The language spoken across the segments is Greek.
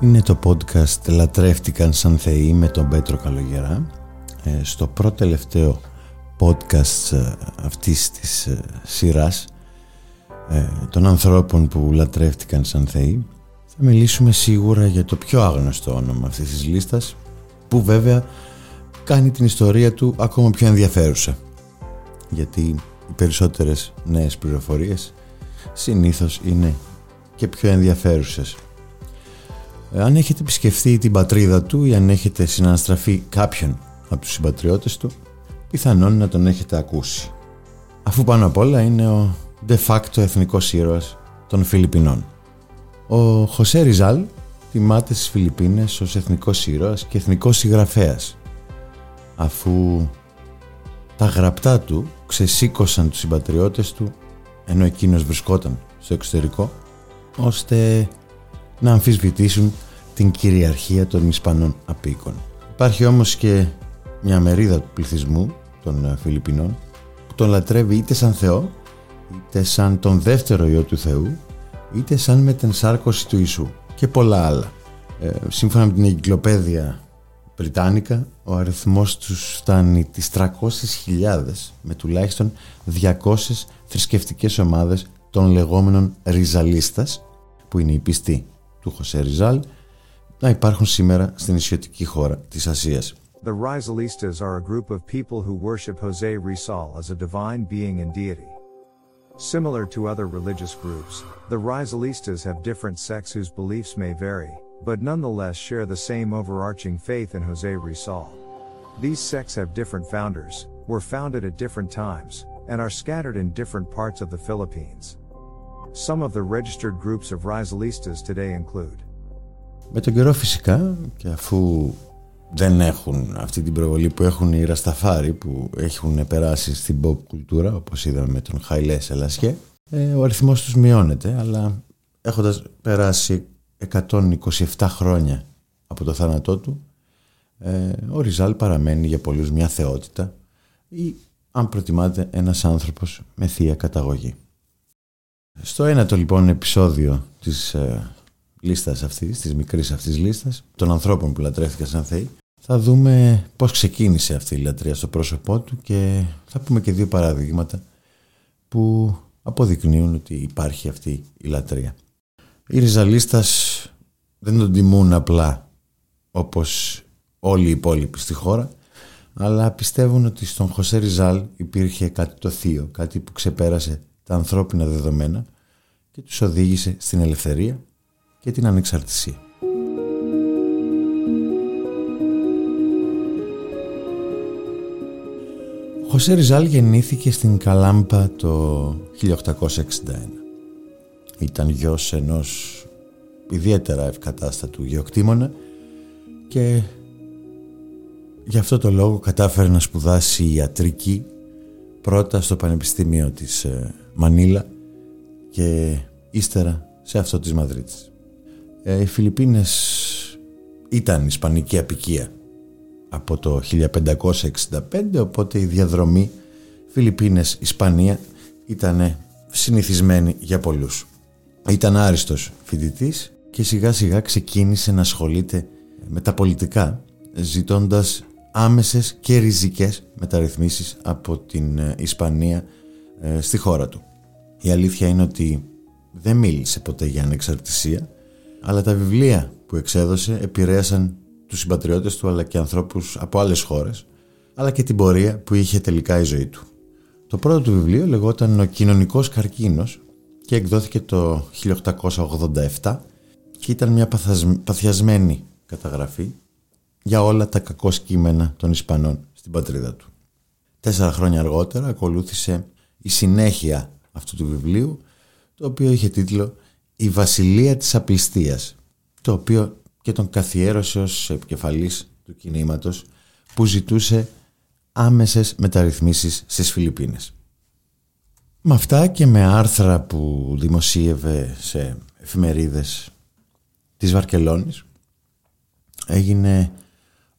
Είναι το podcast «Λατρεύτηκαν σαν θεοί» με τον Πέτρο Καλογερά. Ε, στο πρώτο τελευταίο podcast ε, αυτής της ε, σειράς των ανθρώπων που λατρεύτηκαν σαν θεοί θα μιλήσουμε σίγουρα για το πιο άγνωστο όνομα αυτής της λίστας που βέβαια κάνει την ιστορία του ακόμα πιο ενδιαφέρουσα. Γιατί οι περισσότερες νέες πληροφορίες συνήθως είναι και πιο ενδιαφέρουσες αν έχετε επισκεφθεί την πατρίδα του ή αν έχετε συναναστραφεί κάποιον από τους συμπατριώτες του, πιθανόν να τον έχετε ακούσει. Αφού πάνω απ' όλα είναι ο de facto εθνικός ήρωας των Φιλιππινών. Ο Χωσέ Ριζάλ τιμάται στις Φιλιππίνες ως εθνικός ήρωας και εθνικός συγγραφέας αφού τα γραπτά του ξεσήκωσαν τους συμπατριώτες του ενώ εκείνος βρισκόταν στο εξωτερικό ώστε να αμφισβητήσουν την κυριαρχία των Ισπανών απίκων. Υπάρχει όμως και μια μερίδα του πληθυσμού των ε, Φιλιππινών που τον λατρεύει είτε σαν Θεό είτε σαν τον δεύτερο Υιό του Θεού είτε σαν με την σάρκωση του Ιησού και πολλά άλλα. Ε, σύμφωνα με την εγκυκλοπαίδεια Βρυτάνικα ο αριθμός τους φτάνει τις 300.000 με τουλάχιστον 200 θρησκευτικές ομάδες των λεγόμενων ριζαλίστας που είναι οι πιστοί του Χωσέ Ριζάλ να υπάρχουν σήμερα στην ισιωτική χώρα της Ασίας. The Rizalistas are a group of people who worship Jose Rizal as a divine being and deity. Similar to other religious groups, the Rizalistas have different sects whose beliefs may vary, but nonetheless share the same overarching faith in Jose Rizal. These sects have different founders, were founded at different times, and are scattered in different parts of the Philippines. Some of the registered groups of Rizalistas today include Με τον καιρό φυσικά και αφού δεν έχουν αυτή την προβολή που έχουν οι Ρασταφάροι που έχουν περάσει στην pop κουλτούρα όπως είδαμε με τον Χαϊλέ Σελασιέ ε, ο αριθμός τους μειώνεται αλλά έχοντας περάσει 127 χρόνια από το θάνατό του ε, ο Ριζάλ παραμένει για πολλούς μια θεότητα ή αν προτιμάτε ένας άνθρωπος με θεία καταγωγή. Στο ένατο λοιπόν επεισόδιο της ε, λίστας αυτής, της μικρής αυτής λίστας, των ανθρώπων που λατρεύτηκαν σαν θεοί, θα δούμε πώς ξεκίνησε αυτή η λατρεία στο πρόσωπό του και θα πούμε και δύο παραδείγματα που αποδεικνύουν ότι υπάρχει αυτή η λατρεία. Οι ριζαλίστας δεν τον τιμούν απλά όπως όλοι οι υπόλοιποι στη χώρα, αλλά πιστεύουν ότι στον Χωσέ Ριζάλ υπήρχε κάτι το θείο, κάτι που ξεπέρασε τα ανθρώπινα δεδομένα και τους οδήγησε στην ελευθερία και την ανεξαρτησία. Ο Χωσέ Ριζάλ γεννήθηκε στην Καλάμπα το 1861. Ήταν γιος ενός ιδιαίτερα ευκατάστατου γεωκτήμονα και γι' αυτό το λόγο κατάφερε να σπουδάσει ιατρική πρώτα στο Πανεπιστήμιο της ε, Μανίλα και ύστερα σε αυτό της Μαδρίτης. Ε, οι Φιλιππίνες ήταν ισπανική απικία από το 1565 οπότε η διαδρομή Φιλιππίνες-Ισπανία ήταν συνηθισμένη για πολλούς. Ήταν άριστος φοιτητής και σιγά σιγά ξεκίνησε να ασχολείται με τα πολιτικά ζητώντας άμεσες και ριζικές μεταρρυθμίσεις από την ε, Ισπανία ε, στη χώρα του. Η αλήθεια είναι ότι δεν μίλησε ποτέ για ανεξαρτησία αλλά τα βιβλία που εξέδωσε επηρέασαν τους συμπατριώτες του αλλά και ανθρώπους από άλλες χώρες αλλά και την πορεία που είχε τελικά η ζωή του. Το πρώτο του βιβλίο λεγόταν «Ο κοινωνικός καρκίνος» και εκδόθηκε το 1887 και ήταν μια παθιασμένη καταγραφή για όλα τα κακό κείμενα των Ισπανών στην πατρίδα του. Τέσσερα χρόνια αργότερα ακολούθησε η συνέχεια αυτού του βιβλίου το οποίο είχε τίτλο «Η Βασιλεία της Απληστίας» το οποίο και τον καθιέρωσε ως επικεφαλής του κινήματος που ζητούσε άμεσες μεταρρυθμίσεις στις Φιλιππίνες. Με αυτά και με άρθρα που δημοσίευε σε εφημερίδες της Βαρκελόνης έγινε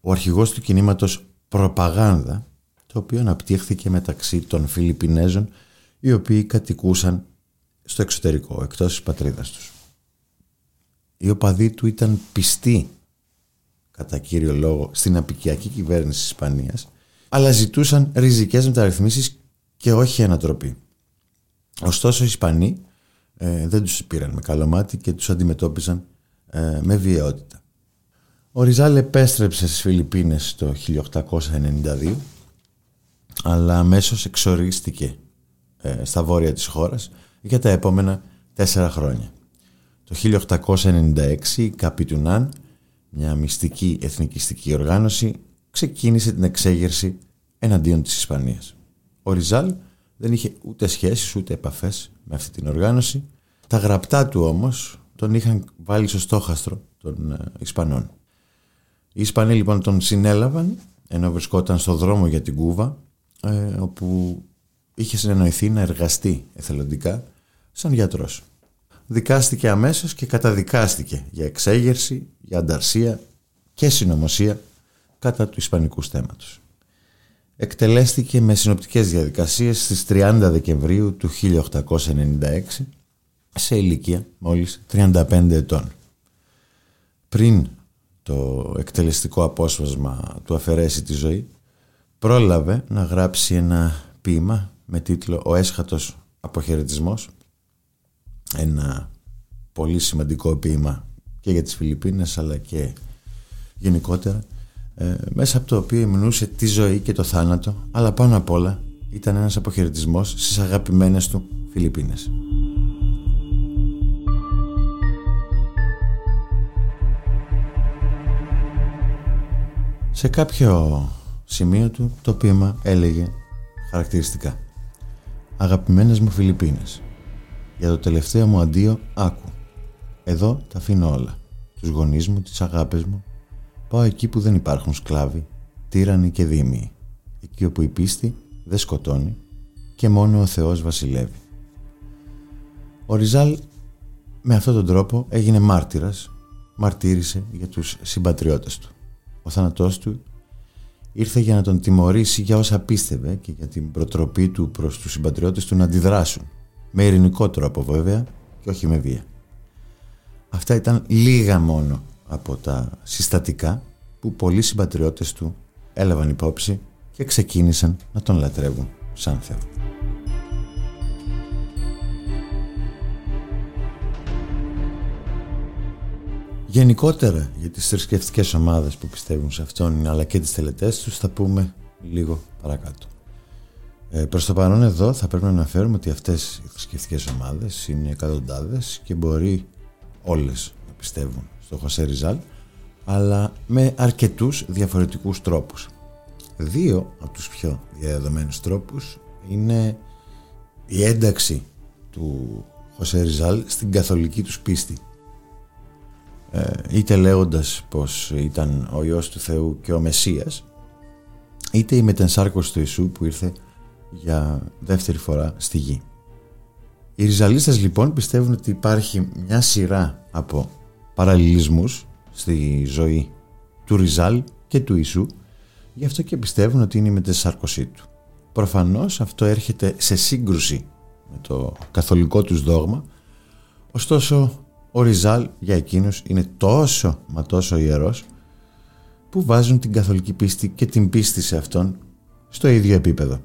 ο αρχηγός του κινήματος Προπαγάνδα το οποίο αναπτύχθηκε μεταξύ των Φιλιππινέζων οι οποίοι κατοικούσαν στο εξωτερικό, εκτός της πατρίδας τους. οι οπαδοί του ήταν πιστοί κατά κύριο λόγο στην απικιακή κυβέρνηση της Ισπανίας αλλά ζητούσαν ριζικές μεταρρυθμίσεις και όχι ανατροπή. Ωστόσο οι Ισπανοί ε, δεν τους πήραν με καλό μάτι και τους αντιμετώπιζαν ε, με βιαιότητα. Ο Ριζάλ επέστρεψε στις Φιλιππίνες το 1892 αλλά αμέσως εξορίστηκε ε, στα βόρεια της χώρας για τα επόμενα τέσσερα χρόνια. Το 1896 η Καπιτουνάν, μια μυστική εθνικιστική οργάνωση, ξεκίνησε την εξέγερση εναντίον της Ισπανίας. Ο Ριζάλ δεν είχε ούτε σχέσεις ούτε επαφές με αυτή την οργάνωση. Τα γραπτά του όμως τον είχαν βάλει στο στόχαστρο των ε, Ισπανών. Οι Ισπανοί λοιπόν τον συνέλαβαν ενώ βρισκόταν στο δρόμο για την Κούβα ε, όπου είχε συνεννοηθεί να εργαστεί εθελοντικά σαν γιατρός. Δικάστηκε αμέσως και καταδικάστηκε για εξέγερση, για ανταρσία και συνωμοσία κατά του ισπανικού στέματος. Εκτελέστηκε με συνοπτικές διαδικασίες στις 30 Δεκεμβρίου του 1896 σε ηλικία μόλις 35 ετών. Πριν το εκτελεστικό απόσπασμα του αφαιρέσει τη ζωή, πρόλαβε να γράψει ένα ποίημα με τίτλο «Ο έσχατος αποχαιρετισμός» ένα πολύ σημαντικό ποίημα και για τις Φιλιππίνες αλλά και γενικότερα. Ε, μέσα από το οποίο εμεινούσε τη ζωή και το θάνατο αλλά πάνω απ' όλα ήταν ένας αποχαιρετισμός στις αγαπημένες του Φιλιππίνες. Σε κάποιο σημείο του το ποίημα έλεγε χαρακτηριστικά Αγαπημένες μου Φιλιππίνες. Για το τελευταίο μου αντίο άκου. Εδώ τα αφήνω όλα. Τους γονείς μου, τις αγάπες μου. Πάω εκεί που δεν υπάρχουν σκλάβοι Τύρανοι και δίμοι Εκεί όπου η πίστη δεν σκοτώνει Και μόνο ο Θεός βασιλεύει. Ο Ριζάλ με αυτόν τον τρόπο έγινε μάρτυρας Μαρτύρησε για τους συμπατριώτες του. Ο θάνατός του ήρθε για να τον τιμωρήσει για όσα πίστευε και για την προτροπή του προς τους συμπατριώτες του να αντιδράσουν. Με ειρηνικό τρόπο βέβαια και όχι με βία. Αυτά ήταν λίγα μόνο από τα συστατικά που πολλοί συμπατριώτες του έλαβαν υπόψη και ξεκίνησαν να τον λατρεύουν σαν Θεό. Γενικότερα για τις θρησκευτικές ομάδες που πιστεύουν σε αυτόν αλλά και τις τελετές τους θα πούμε λίγο παρακάτω. Ε, προς το παρόν εδώ θα πρέπει να αναφέρουμε ότι αυτές οι θρησκευτικές ομάδες είναι εκατοντάδες και μπορεί όλες να πιστεύουν στο Χωσέ Ριζάλ αλλά με αρκετούς διαφορετικούς τρόπους. Δύο από τους πιο διαδεδομένους τρόπους είναι η ένταξη του Χωσέ Ριζάλ στην καθολική τους πίστη ε, είτε λέγοντας πως ήταν ο Υιός του Θεού και ο Μεσσίας είτε η μετενσάρκωση του Ιησού που ήρθε για δεύτερη φορά στη γη. Οι ριζαλίστες λοιπόν πιστεύουν ότι υπάρχει μια σειρά από παραλληλισμούς στη ζωή του Ριζάλ και του Ιησού γι' αυτό και πιστεύουν ότι είναι η μετενσάρκωσή του. Προφανώς αυτό έρχεται σε σύγκρουση με το καθολικό τους δόγμα ωστόσο ο Ριζάλ για εκείνους είναι τόσο μα τόσο ιερός που βάζουν την καθολική πίστη και την πίστη σε αυτόν στο ίδιο επίπεδο.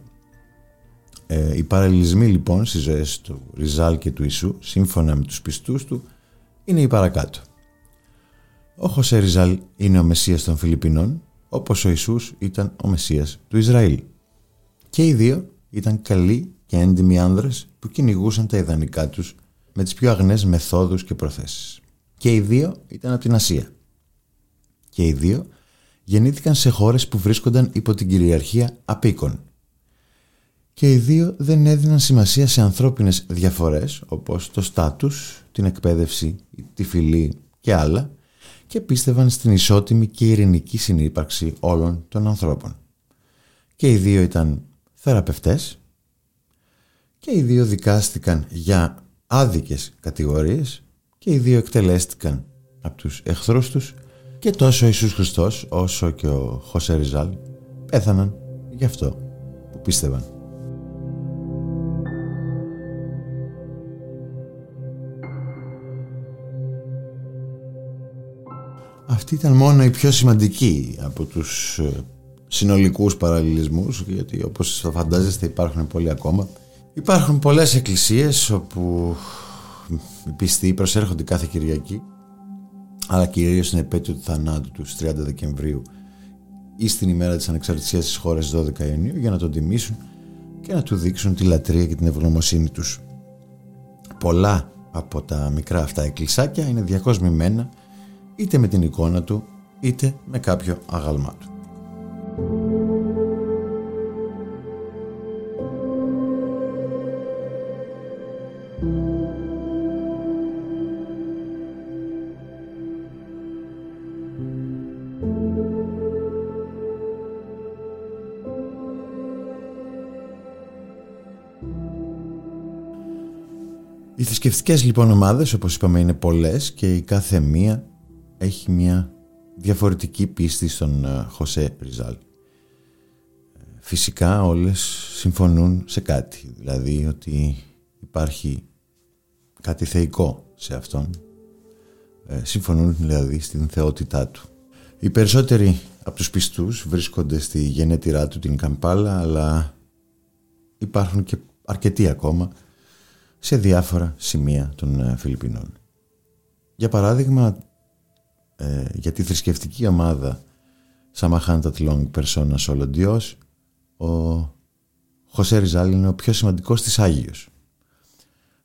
Ε, οι παραλληλισμοί λοιπόν στις ζωές του Ριζάλ και του Ιησού σύμφωνα με τους πιστούς του είναι οι παρακάτω. Ο Χωσέ Ριζάλ είναι ο Μεσσίας των Φιλιππινών όπως ο Ιησούς ήταν ο Μεσσίας του Ισραήλ. Και οι δύο ήταν καλοί και έντιμοι άνδρες που κυνηγούσαν τα ιδανικά τους με τις πιο αγνές μεθόδους και προθέσεις. Και οι δύο ήταν από την Ασία. Και οι δύο γεννήθηκαν σε χώρες που βρίσκονταν υπό την κυριαρχία απίκων. Και οι δύο δεν έδιναν σημασία σε ανθρώπινες διαφορές όπως το στάτους, την εκπαίδευση, τη φυλή και άλλα και πίστευαν στην ισότιμη και ειρηνική συνύπαρξη όλων των ανθρώπων. Και οι δύο ήταν θεραπευτές και οι δύο δικάστηκαν για άδικες κατηγορίες και οι δύο εκτελέστηκαν από τους εχθρούς τους και τόσο ο Ιησούς Χριστός όσο και ο Χωσέ Ριζάλ πέθαναν γι' αυτό που πίστευαν. Αυτή ήταν μόνο η πιο σημαντική από τους ε, συνολικούς παραλληλισμούς γιατί όπως θα φαντάζεστε υπάρχουν πολλοί ακόμα. Υπάρχουν πολλές εκκλησίες όπου οι πιστοί προσέρχονται κάθε Κυριακή αλλά κυρίως στην επέτειο του θανάτου του 30 Δεκεμβρίου ή στην ημέρα της ανεξαρτησίας της χώρας 12 Ιουνίου για να τον τιμήσουν και να του δείξουν τη λατρεία και την ευγνωμοσύνη τους. Πολλά από τα μικρά αυτά εκκλησάκια είναι διακοσμημένα είτε με την εικόνα του είτε με κάποιο αγαλμά του. Οι θρησκευτικές λοιπόν ομάδες όπως είπαμε είναι πολλές και η κάθε μία έχει μια διαφορετική πίστη στον ε, Χωσέ Ριζάλ. Φυσικά όλες συμφωνούν σε κάτι, δηλαδή ότι υπάρχει κάτι θεϊκό σε αυτόν. Ε, συμφωνούν δηλαδή στην θεότητά του. Οι περισσότεροι από τους πιστούς βρίσκονται στη γενέτειρά του την Καμπάλα, αλλά υπάρχουν και αρκετοί ακόμα σε διάφορα σημεία των ε, Φιλιππινών. Για παράδειγμα, ε, για τη θρησκευτική ομάδα Σαμαχάντα Long Persona Solo Dios, ο Χωσέ Ριζάλ είναι ο πιο σημαντικός της Άγιος,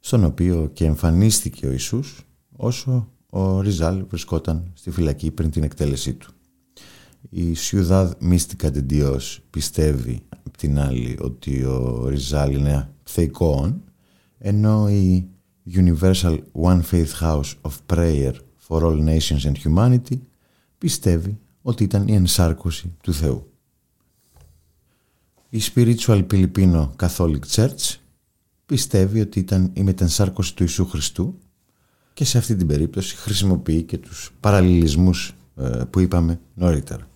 στον οποίο και εμφανίστηκε ο Ιησούς όσο ο Ριζάλ βρισκόταν στη φυλακή πριν την εκτέλεσή του. Η Σιουδάδ Μίστικα Dios πιστεύει απ' την άλλη ότι ο Ριζάλ είναι θεϊκό ενώ η Universal One Faith House of Prayer for All Nations and Humanity πιστεύει ότι ήταν η ενσάρκωση του Θεού. Η Spiritual Filipino Catholic Church πιστεύει ότι ήταν η μετενσάρκωση του Ιησού Χριστού και σε αυτή την περίπτωση χρησιμοποιεί και τους παραλληλισμούς ε, που είπαμε νωρίτερα.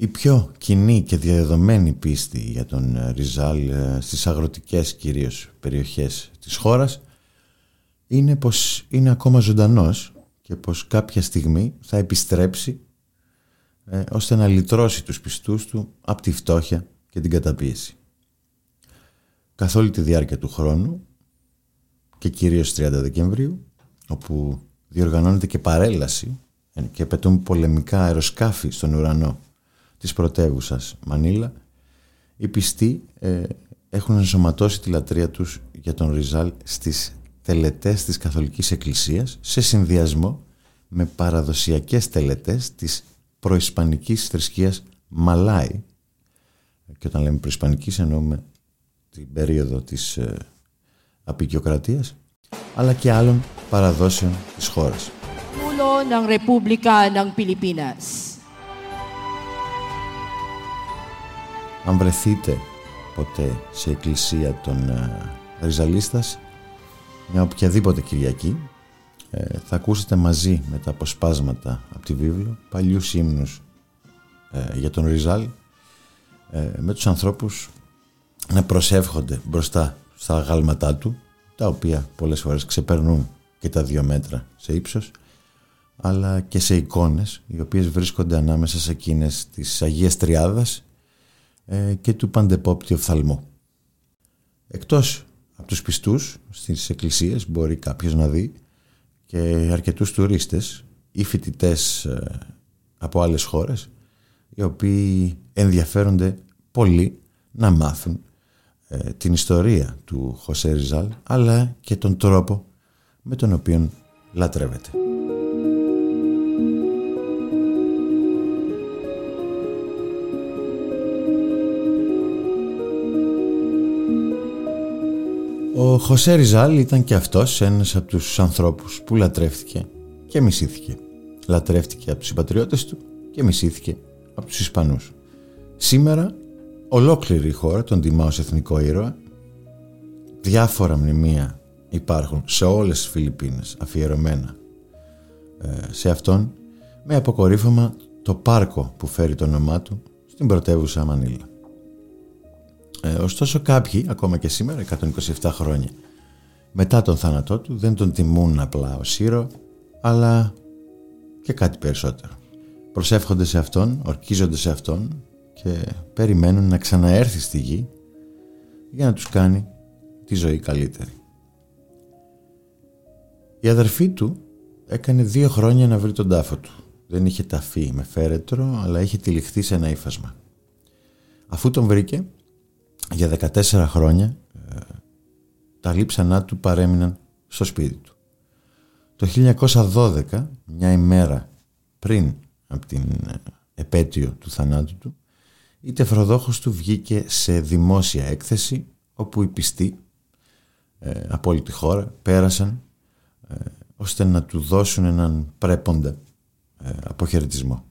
Η πιο κοινή και διαδεδομένη πίστη για τον ε, Ριζάλ ε, στις αγροτικές κυρίως περιοχές της χώρας είναι πως είναι ακόμα ζωντανός και πως κάποια στιγμή θα επιστρέψει ε, ώστε να λυτρώσει τους πιστούς του από τη φτώχεια και την καταπίεση. Καθ' όλη τη διάρκεια του χρόνου και κυρίως 30 Δεκεμβρίου όπου διοργανώνεται και παρέλαση και πετούν πολεμικά αεροσκάφη στον ουρανό της πρωτεύουσας Μανίλα, οι πιστοί ε, έχουν ενσωματώσει τη λατρεία τους για τον Ριζάλ στις τελετές της Καθολικής Εκκλησίας σε συνδυασμό με παραδοσιακές τελετές της προϊσπανικής θρησκείας Μαλάι και όταν λέμε προϊσπανικής εννοούμε την περίοδο της ε, απεικιοκρατίας αλλά και άλλων παραδόσεων της χώρας. ng Republika ng Pilipinas. Αν βρεθείτε ποτέ σε εκκλησία των ε, Ριζαλίστας μια οποιαδήποτε Κυριακή ε, θα ακούσετε μαζί με τα αποσπάσματα από τη βίβλο παλιούς ύμνους ε, για τον Ριζάλ ε, με τους ανθρώπους να προσεύχονται μπροστά στα γάλματά του τα οποία πολλές φορές ξεπερνούν και τα δύο μέτρα σε ύψος αλλά και σε εικόνες οι οποίες βρίσκονται ανάμεσα σε εκείνες της Αγίας Τριάδας ε, και του παντεπόπτη οφθαλμού. Εκτός από τους πιστούς στις εκκλησίες μπορεί κάποιος να δει και αρκετούς τουρίστες ή φοιτητές ε, από άλλες χώρες οι οποίοι ενδιαφέρονται πολύ να μάθουν ε, την ιστορία του Χωσέ Ριζάλ αλλά και τον τρόπο με τον οποίο λατρεύεται. Ο Χωσέ Ριζάλ ήταν και αυτός ένας από τους ανθρώπους που λατρεύτηκε και μισήθηκε. Λατρεύτηκε από τους συμπατριώτες του και μισήθηκε από τους Ισπανούς. Σήμερα ολόκληρη η χώρα τον τιμά ως εθνικό ήρωα. Διάφορα μνημεία υπάρχουν σε όλες τις Φιλιππίνες αφιερωμένα ε, σε αυτόν με αποκορύφωμα το πάρκο που φέρει το όνομά του στην πρωτεύουσα Μανίλα. Ε, ωστόσο κάποιοι, ακόμα και σήμερα, 127 χρόνια μετά τον θάνατό του, δεν τον τιμούν απλά ως ήρωα, αλλά και κάτι περισσότερο. Προσεύχονται σε Αυτόν, ορκίζονται σε Αυτόν και περιμένουν να ξαναέρθει στη γη για να τους κάνει τη ζωή καλύτερη. Η αδερφή του έκανε δύο χρόνια να βρει τον τάφο του. Δεν είχε ταφεί με φέρετρο, αλλά είχε τυλιχθεί σε ένα ύφασμα. Αφού τον βρήκε, για 14 χρόνια ε, τα λείψανά του παρέμειναν στο σπίτι του. Το 1912, μια ημέρα πριν από την ε, επέτειο του θανάτου του, η τεφροδόχος του βγήκε σε δημόσια έκθεση όπου οι πιστοί ε, από όλη τη χώρα πέρασαν ε, ώστε να του δώσουν έναν πρέποντα ε, αποχαιρετισμό.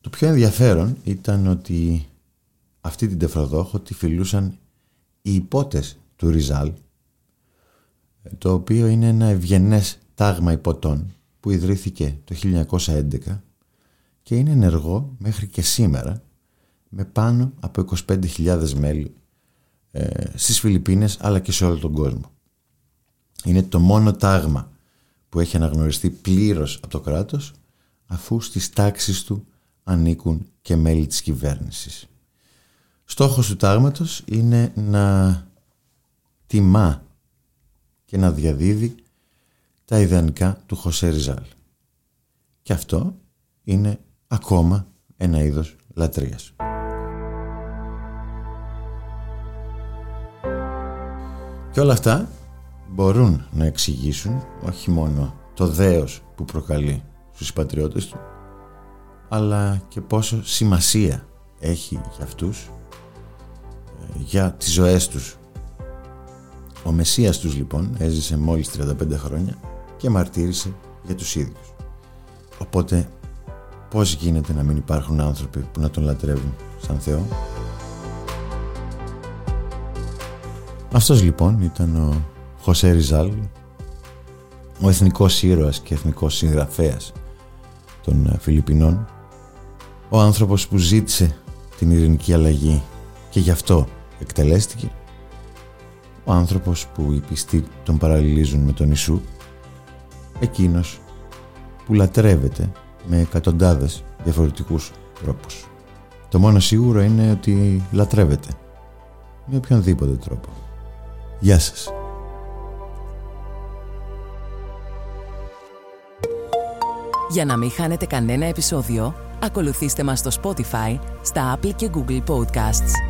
Το πιο ενδιαφέρον ήταν ότι αυτή την τεφροδόχο τη φιλούσαν οι υπότες του Ριζάλ το οποίο είναι ένα ευγενές τάγμα υποτών που ιδρύθηκε το 1911 και είναι ενεργό μέχρι και σήμερα με πάνω από 25.000 μέλη ε, στις Φιλιππίνες αλλά και σε όλο τον κόσμο. Είναι το μόνο τάγμα που έχει αναγνωριστεί πλήρως από το κράτος αφού στις τάξεις του ανήκουν και μέλη της κυβέρνησης. Στόχος του τάγματος είναι να τιμά και να διαδίδει τα ιδανικά του Χωσέ Ριζάλ. Και αυτό είναι ακόμα ένα είδος λατρείας. Και όλα αυτά μπορούν να εξηγήσουν όχι μόνο το δέος που προκαλεί στους συμπατριώτες του αλλά και πόσο σημασία έχει για αυτούς ε, για τις ζωές τους. Ο Μεσσίας τους λοιπόν έζησε μόλις 35 χρόνια και μαρτύρησε για τους ίδιους. Οπότε πώς γίνεται να μην υπάρχουν άνθρωποι που να τον λατρεύουν σαν Θεό; Αυτός λοιπόν ήταν ο Χωσέ Ριζάλ, ο εθνικός ήρωας και εθνικός συγγραφέας των ε, Φιλιππινών, ο άνθρωπος που ζήτησε την ειρηνική αλλαγή και γι' αυτό εκτελέστηκε, ο άνθρωπος που οι πιστοί τον παραλληλίζουν με τον Ιησού, εκείνος που λατρεύεται με εκατοντάδες διαφορετικούς τρόπους. Το μόνο σίγουρο είναι ότι λατρεύεται με οποιονδήποτε τρόπο. Γεια σας. Για να μην χάνετε κανένα επεισόδιο, ακολουθήστε μας στο Spotify, στα Apple και Google Podcasts.